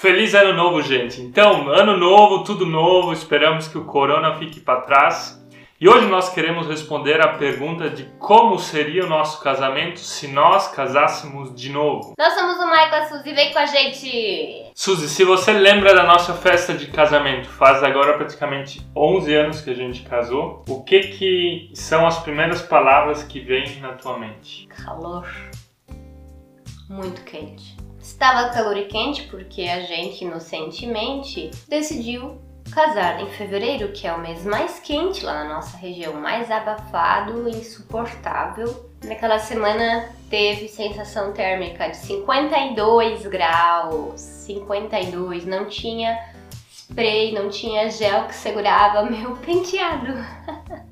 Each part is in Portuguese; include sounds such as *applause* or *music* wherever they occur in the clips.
Feliz ano novo, gente. Então, ano novo, tudo novo. Esperamos que o corona fique para trás. E hoje nós queremos responder a pergunta de como seria o nosso casamento se nós casássemos de novo. Nós somos o Michael e a Suzy, vem com a gente! Suzy, se você lembra da nossa festa de casamento, faz agora praticamente 11 anos que a gente casou, o que que são as primeiras palavras que vêm na tua mente? Calor. Muito quente. Estava calor e quente porque a gente inocentemente decidiu casar em fevereiro, que é o mês mais quente lá na nossa região, mais abafado e insuportável. Naquela semana teve sensação térmica de 52 graus, 52, não tinha spray, não tinha gel que segurava *laughs* meu penteado.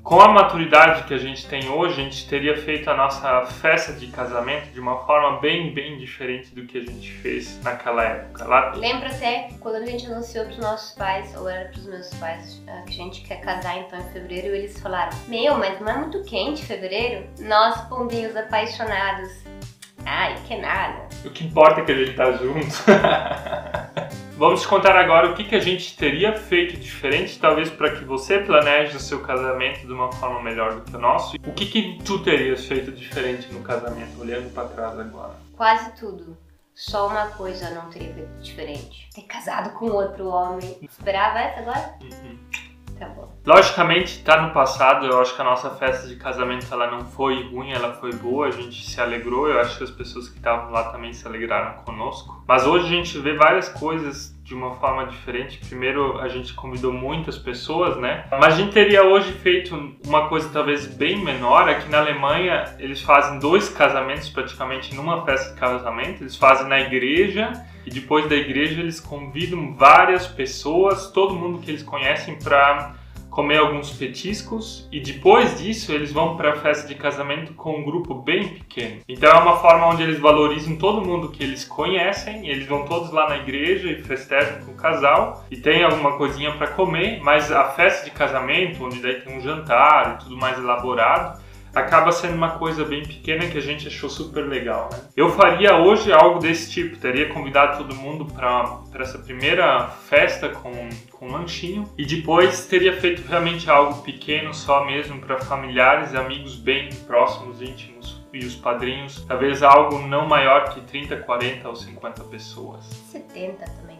Com a maturidade que a gente tem hoje, a gente teria feito a nossa festa de casamento de uma forma bem, bem diferente do que a gente fez naquela época. Lá... Lembra até quando a gente anunciou para os nossos pais, ou era para os meus pais, que a gente quer casar então em fevereiro, eles falaram: Meu, mas não é muito quente fevereiro? Nós, pombinhos apaixonados. Ai, que nada. O que importa é que a gente tá junto. *laughs* Vamos te contar agora o que, que a gente teria feito diferente, talvez para que você planeje o seu casamento de uma forma melhor do que o nosso. O que, que tu terias feito diferente no casamento, olhando para trás agora? Quase tudo. Só uma coisa não teria feito diferente: ter casado com outro homem. Esperava essa agora? Uhum. Logicamente, tá no passado, eu acho que a nossa festa de casamento ela não foi ruim, ela foi boa, a gente se alegrou, eu acho que as pessoas que estavam lá também se alegraram conosco. Mas hoje a gente vê várias coisas de uma forma diferente. Primeiro, a gente convidou muitas pessoas, né? Mas a gente teria hoje feito uma coisa talvez bem menor. Aqui na Alemanha, eles fazem dois casamentos praticamente numa festa de casamento. Eles fazem na igreja e depois da igreja eles convidam várias pessoas, todo mundo que eles conhecem para comer alguns petiscos e depois disso eles vão para a festa de casamento com um grupo bem pequeno. Então é uma forma onde eles valorizam todo mundo que eles conhecem, eles vão todos lá na igreja e festejam com o casal e tem alguma coisinha para comer, mas a festa de casamento, onde daí tem um jantar e tudo mais elaborado, acaba sendo uma coisa bem pequena que a gente achou super legal. Né? Eu faria hoje algo desse tipo, teria convidado todo mundo para essa primeira festa com, com lanchinho e depois teria feito realmente algo pequeno só mesmo para familiares e amigos bem próximos, íntimos e os padrinhos, talvez algo não maior que 30, 40 ou 50 pessoas. 70 também?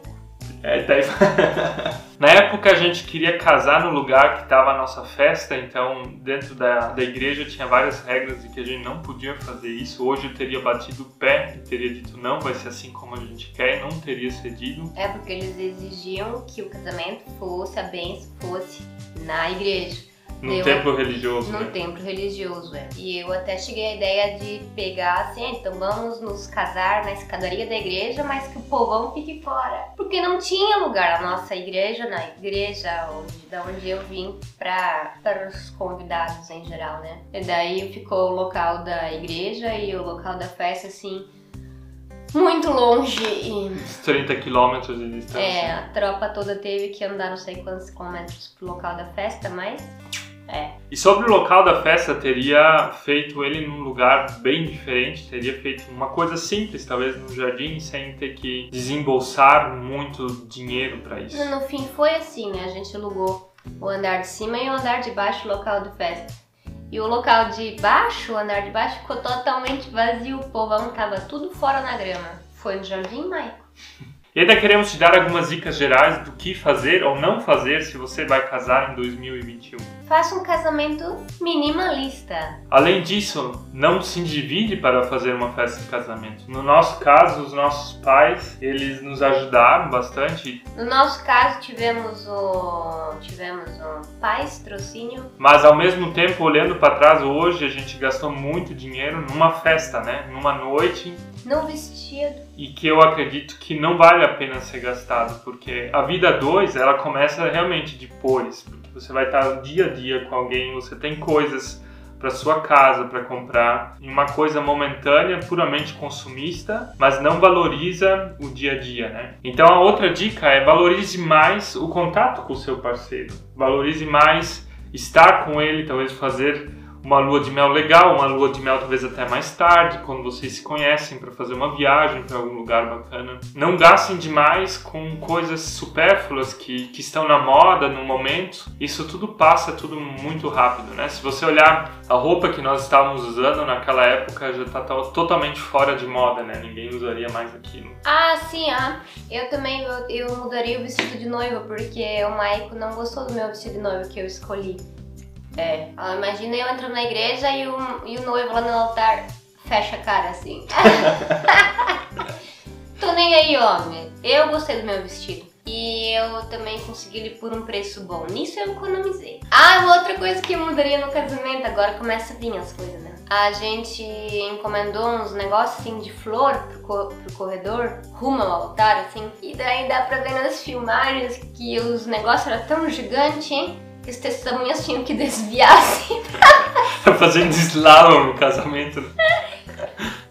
É, daí... *laughs* Na época a gente queria casar no lugar que estava a nossa festa, então dentro da, da igreja tinha várias regras de que a gente não podia fazer isso. Hoje eu teria batido o pé e teria dito não, vai ser assim como a gente quer, não teria cedido. É porque eles exigiam que o casamento fosse, a bênção fosse na igreja. Num templo religioso, Num né? templo religioso, é. E eu até cheguei à ideia de pegar assim, então vamos nos casar na escadaria da igreja, mas que o povão fique fora. Porque não tinha lugar na nossa igreja, na igreja onde, da onde eu vim, pra, para os convidados em geral, né? E daí ficou o local da igreja e o local da festa, assim, muito longe e Uns 30 quilômetros de distância. é, a tropa toda teve que andar não sei quantos quilômetros pro local da festa, mas é. E sobre o local da festa, teria feito ele num lugar bem diferente, teria feito uma coisa simples, talvez no jardim, sem ter que desembolsar muito dinheiro para isso. No fim foi assim? A gente alugou o andar de cima e o andar de baixo, o local de festa. E o local de baixo, o andar de baixo, ficou totalmente vazio. O povão tava tudo fora na grama. Foi no jardim, Maico? E ainda queremos te dar algumas dicas gerais do que fazer ou não fazer se você vai casar em 2021. Faça um casamento minimalista. Além disso, não se endivide para fazer uma festa de casamento. No nosso caso, os nossos pais, eles nos ajudaram bastante, No nosso caso, tivemos o. Tivemos o patrocínio. mas ao mesmo tempo, olhando para trás hoje, a gente gastou muito dinheiro numa festa, né? Numa noite no vestido. E que eu acredito que não vale a pena ser gastado, porque a vida 2, ela começa realmente depois, porque você vai estar dia a dia com alguém, você tem coisas para sua casa para comprar, e uma coisa momentânea, puramente consumista, mas não valoriza o dia a dia, né? Então a outra dica é valorize mais o contato com o seu parceiro, valorize mais estar com ele, talvez fazer uma lua de mel legal, uma lua de mel talvez até mais tarde, quando vocês se conhecem para fazer uma viagem para algum lugar bacana. Não gastem demais com coisas supérfluas que, que estão na moda no momento. Isso tudo passa tudo muito rápido, né? Se você olhar a roupa que nós estávamos usando naquela época já está totalmente fora de moda, né? Ninguém usaria mais aquilo. Ah, sim, ah. Eu também eu, eu mudaria o vestido de noiva porque o Maiko não gostou do meu vestido de noiva que eu escolhi. É. Ah, imagina eu entrando na igreja e o, e o noivo lá no altar fecha a cara assim. *laughs* Tô nem aí, homem. Eu gostei do meu vestido. E eu também consegui ele por um preço bom. Nisso eu economizei. Ah, outra coisa que eu mudaria no casamento, agora começa a vir as coisas, né? A gente encomendou uns negócios assim de flor pro, pro corredor, rumo ao altar, assim. E daí dá pra ver nas filmagens que os negócios eram tão gigantes, hein? Que as testemunhas tinham que desviar assim. *laughs* Fazendo slalom no casamento.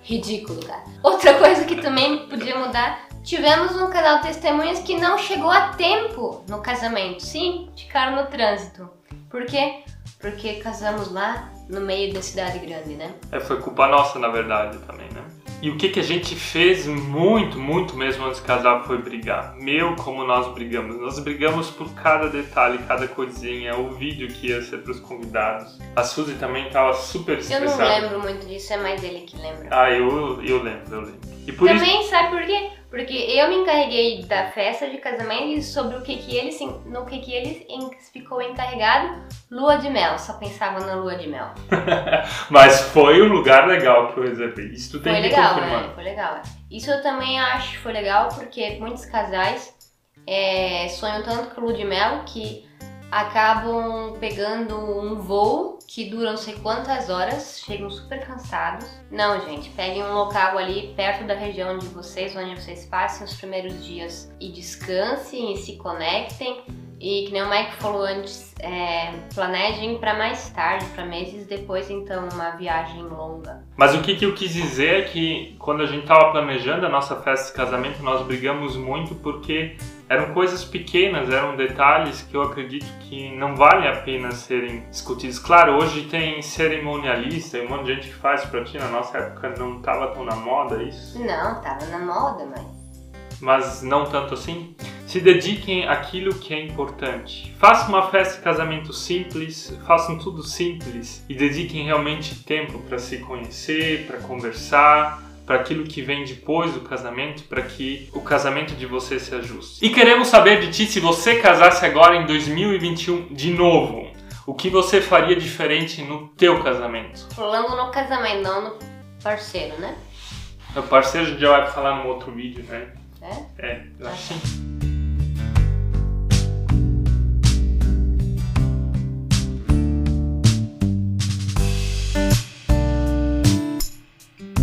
Ridículo, cara. Outra coisa que também podia mudar. Tivemos um canal Testemunhas que não chegou a tempo no casamento. Sim, ficaram no trânsito. Por quê? Porque casamos lá no meio da cidade grande, né? É, foi culpa nossa, na verdade, também, né? E o que, que a gente fez muito, muito mesmo antes de casar foi brigar. Meu, como nós brigamos. Nós brigamos por cada detalhe, cada coisinha, o vídeo que ia ser para os convidados. A Suzy também estava super estressada. Eu não lembro muito disso, é mais ele que lembra. Ah, eu, eu lembro, eu lembro. E por também, isso... sabe por quê? Porque eu me encarreguei da festa de casamento e sobre o que que ele, no que que ele ficou encarregado, lua de mel. Só pensava na lua de mel. *laughs* Mas foi um lugar legal que eu reservei. Isso tu tem foi que legal, confirmar. Né? Foi legal. Isso eu também acho que foi legal porque muitos casais é, sonham tanto com lua de mel que acabam pegando um voo que dura não sei quantas horas, chegam super cansados. Não, gente, peguem um local ali perto da região de vocês, onde vocês passem os primeiros dias e descansem e se conectem. E que nem o Mike falou antes, é, planejem para mais tarde, para meses depois, então, uma viagem longa. Mas o que, que eu quis dizer é que quando a gente estava planejando a nossa festa de casamento, nós brigamos muito porque eram coisas pequenas, eram detalhes que eu acredito que não vale a pena serem discutidos. Claro, hoje tem cerimonialista um monte de gente que faz pra ti, na nossa época não estava tão na moda isso? Não, estava na moda, mas... Mas não tanto assim? Se dediquem àquilo que é importante. Façam uma festa de casamento simples, façam tudo simples e dediquem realmente tempo para se conhecer, para conversar, para aquilo que vem depois do casamento, para que o casamento de você se ajuste. E queremos saber de ti se você casasse agora em 2021 de novo, o que você faria diferente no teu casamento? Falando no casamento, não no parceiro, né? O parceiro já vai falar no outro vídeo, né? É? É, eu acho que sim.